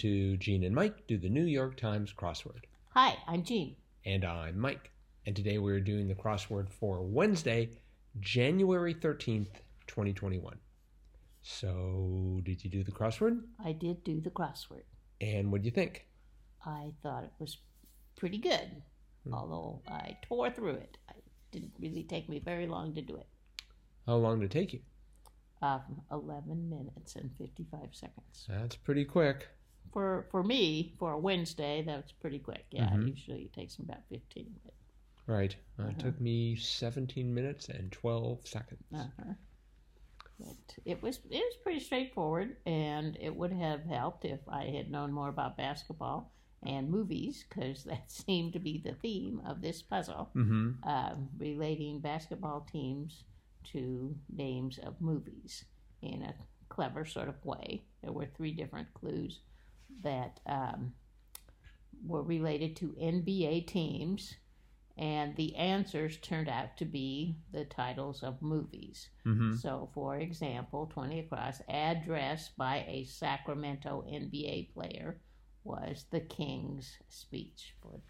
to Gene and Mike do the New York Times crossword. Hi, I'm Jean. And I'm Mike. And today we're doing the crossword for Wednesday, January 13th, 2021. So, did you do the crossword? I did do the crossword. And what do you think? I thought it was pretty good, although I tore through it. It didn't really take me very long to do it. How long did it take you? Um, 11 minutes and 55 seconds. That's pretty quick. For for me, for a Wednesday, that's pretty quick. Yeah, Mhm. usually it takes me about 15 minutes. Right. Uh, It took me 17 minutes and 12 seconds. Uh-huh. But it was it was pretty straightforward, and it would have helped if I had known more about basketball and movies, because that seemed to be the theme of this puzzle, Mm-hmm. um, relating basketball teams to names of movies in a clever sort of way. There were three different clues that um, were related to NBA teams. And the answers turned out to be the titles of movies. Mm-hmm. So, for example, 20 across, address by a Sacramento NBA player was the King's speech for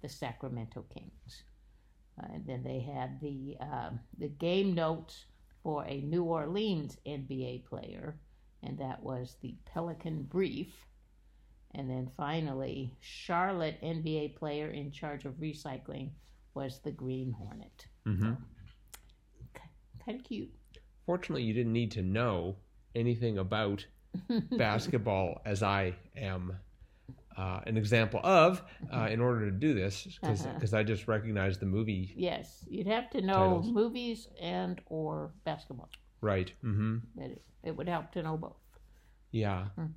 the Sacramento Kings. Uh, and then they had the um, the game notes for a New Orleans NBA player, and that was the Pelican Brief. And then finally, Charlotte NBA player in charge of recycling was the Green Hornet. Mm-hmm. Kind of cute. Fortunately, you didn't need to know anything about basketball as I am uh, an example of uh, in order to do this because Uh-huh. I just recognized the movie. Yes, you'd have to know Titles. movies and or basketball. Right. Mm-hmm. It, it would help to know both. Yeah. Mhm.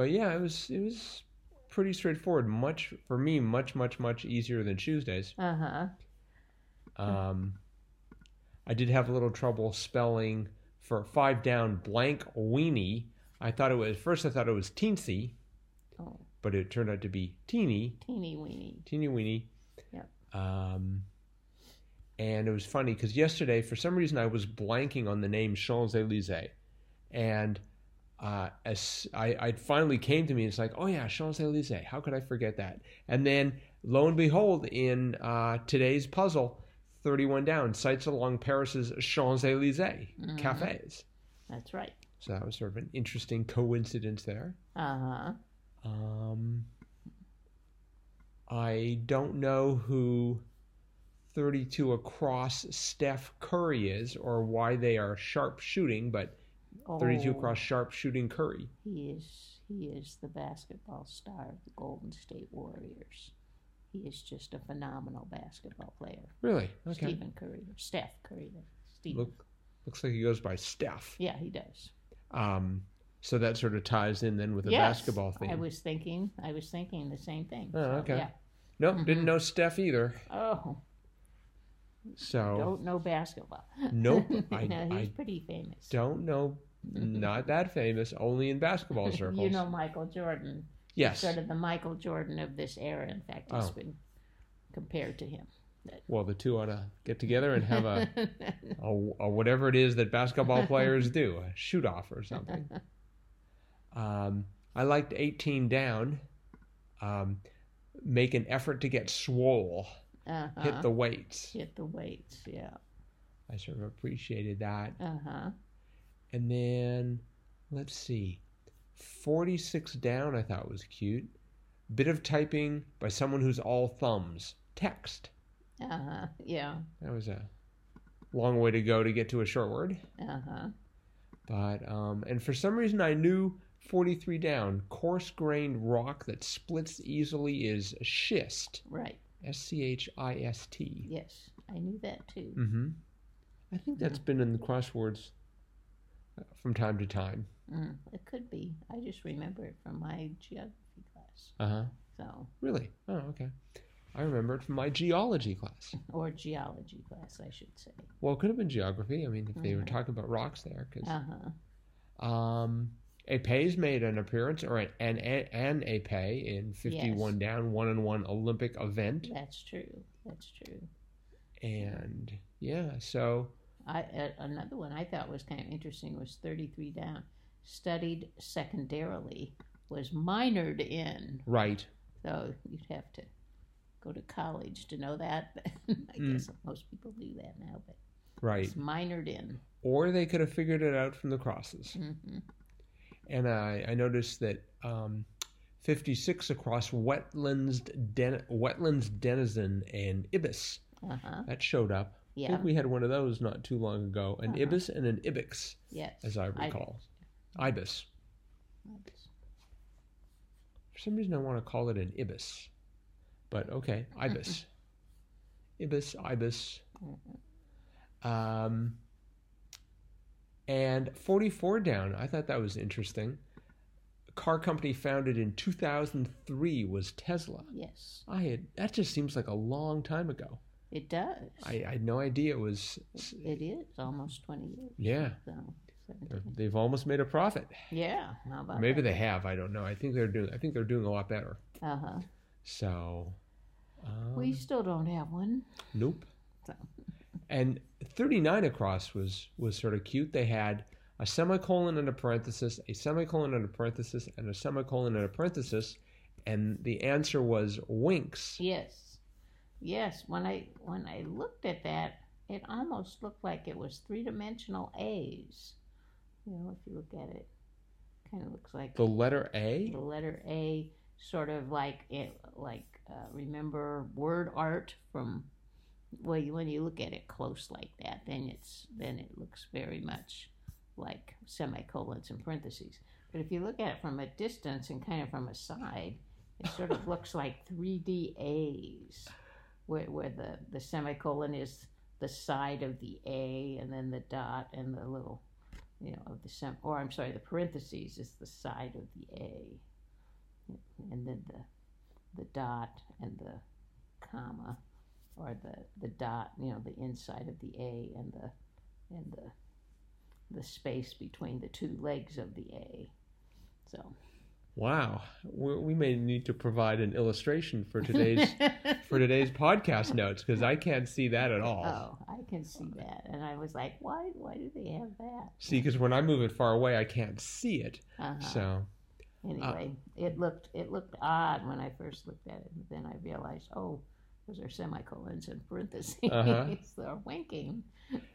But yeah, it was it was pretty straightforward. Much for me, much much much easier than Tuesdays. Uh huh. Um, I did have a little trouble spelling for five down blank weenie. I thought it was first. I thought it was teensy, Oh, but it turned out to be teeny, teeny weeny. teeny weeny. Yep. Um, and it was funny because yesterday, for some reason, I was blanking on the name Champs Elysees, and uh, as I, I finally came to me, it's like, oh yeah, Champs Elysees. How could I forget that? And then, lo and behold, in uh, today's puzzle, thirty-one down, sites along Paris's Champs Elysees Mhm. cafes. That's right. So that was sort of an interesting coincidence there. Uh huh. Um, I don't know who 32 across Steph Curry is or why they are sharp shooting, but 32 Oh, across sharp shooting Curry. He is he is the basketball star of the Golden State Warriors. He is just a phenomenal basketball player. Really? Okay. Stephen Curry Steph Curry. Stephen. Look, looks like he goes by Steph. Yeah, he does. Um, so that sort of ties in then with the yes, basketball thing. I was thinking. I was thinking the same thing. Oh, So, okay. Yeah. nope, Mhm. didn't know Steph either. Oh, So don't know basketball. Nope, I- no, he's I pretty famous. don't know. Not that famous, only in basketball circles. you know Michael Jordan. yes. Sort of the Michael Jordan of this era. In fact, he's Oh. been compared to him. Well, the two ought to get together and have a, a, a whatever it is that basketball players do, a shoot off or something. Um, I liked 18 down. Um, make an effort to get swole, uh-huh. hit the weights. hit the weights. Yeah. I sort of appreciated that. Uh huh. And then, let's see, 46 down I thought was cute. Bit of typing by someone who's all thumbs. Text. Uh huh. Yeah. That was a long way to go to get to a short word. Uh huh. But um, and for some reason I knew 43 down. Coarse grained rock that splits easily is schist. Right. S C H I S T. Yes, I knew that too. Mm-hmm. I think that's been in the crosswords uh, from time to time. Mm, it could be. I just remember it from my geography class. Uh huh. So, Really? Oh, okay. I remember it from my geology class. or geology class, I should say. Well, it could have been geography. I mean, if they were Mhm. talking about rocks there, because Uh huh. um, Epee's made an appearance, or an an, an Epee in fifty-one down, one on one Olympic event, That's true. That's true. and yeah, so I uh, another one I thought was kind of interesting was 33 down. Studied secondarily was minored in. Right. So you'd have to go to college to know that. I Mm. guess most people do that now, but Right. it's minored in. Or they could have figured it out from the crosses. hmm And I, I noticed that um, 56 across wetlands, den, wetlands denizen and ibis Uh huh. that showed up. I think we had one of those not too long ago. An Uh-huh. ibis and an ibex, Yes. as I I- recall. ibis. For some reason, I want to call it an ibis, but okay, ibis, ibis, ibis. Um, and 44 down. I thought that was interesting. A car company founded in 2003 was Tesla. Yes. I had that just seems like a long time ago. It does. I, I had no idea it was. it is almost 20 years. Yeah, So, they're- 17. they've almost made a profit. yeah. Maybe they have. I don't know. I think they're doing. I think they're doing a lot better. Uh huh. So, um, we still don't have one. nope. So. And 39 across was was sort of cute. They had a semicolon and a parenthesis, a semicolon and a parenthesis, and a semicolon and a parenthesis, and the answer was winks. Yes. Yes. When I when I looked at that, it almost looked like it was three dimensional A's. You know, if you look at it, kind of looks like The letter A. the letter A, sort of like it, like uh, remember word art from. Well, you, when you look at it close like that, then it's then it looks very much like semicolons and parentheses. But if you look at it from a distance and kind of from a side, it sort of looks like 3D A's, where, where the, the semicolon is the side of the A, and then the dot and the little, you know, of the sem, or I'm sorry, the parentheses is the side of the A, and then the the dot and the comma, or the the dot, you know, the inside of the A and the and the the space between the two legs of the A. So Wow, we, we may need to provide an illustration for today's for today's podcast notes because I can't see that at all. Oh, I can see that, and I was like, why? Why do they have that? See, because when I move it far away, I can't see it. Uh-huh. So anyway, it looked it looked odd when I first looked at it, but then I realized, oh, those are semicolons and parentheses. Uh-huh. They're winking.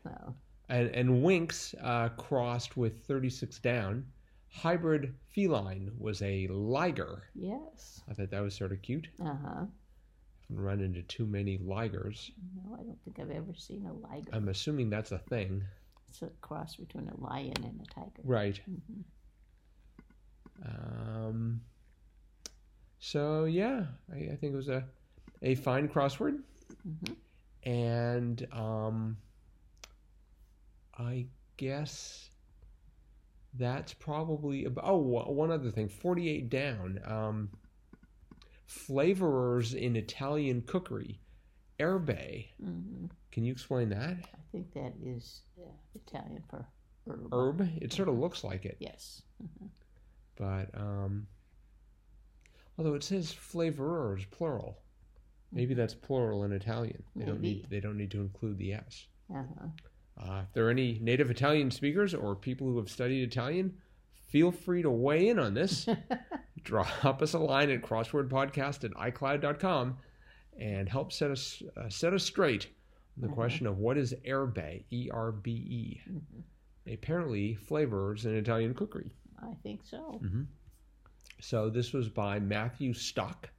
So and and winks uh, crossed with 36 down. Hybrid feline was a liger. yes, I thought that was sort of cute. uh huh. Haven't run into too many ligers. No, I don't think I've ever seen a liger. I'm assuming that's a thing. it's a cross between a lion and a tiger. Right. Mhm. Um, so yeah, I, I think it was a a fine crossword, Mhm. and um, I guess that's probably about. Oh, one other thing, forty-eight down. Um, flavorers in Italian cookery, erbe. Mhm. Can you explain that? I think that is uh, Italian for herb. Herb. It sort of looks like it. Yes. but um, although it says flavorers plural, maybe that's plural in Italian. They don't need they don't need to include the s. Uh-huh. Uh, if there are any native Italian speakers or people who have studied Italian, feel free to weigh in on this. Drop us a line at crosswordpodcast at icloud.com and help set us uh, set us straight on the Mhm. question of what is erbe, E R B E. Mhm. Apparently, flavors in Italian cookery. I think so. hmm So this was by Matthew Stock.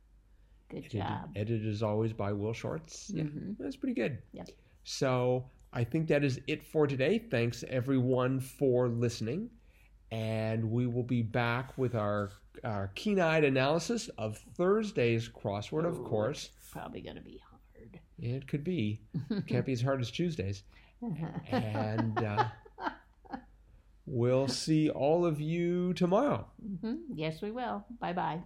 Good Edited, job. edited as always by Will Shortz. Yeah, Mhm. that's pretty good. Yep. So I think that is it for today. Thanks everyone for listening. And we will be back with our, our keen eyed analysis of Thursday's crossword, of course. Probably going to be hard. It could be. Can't be as hard as Tuesdays. And uh, we'll see all of you tomorrow. hmm Yes, we will. Bye bye.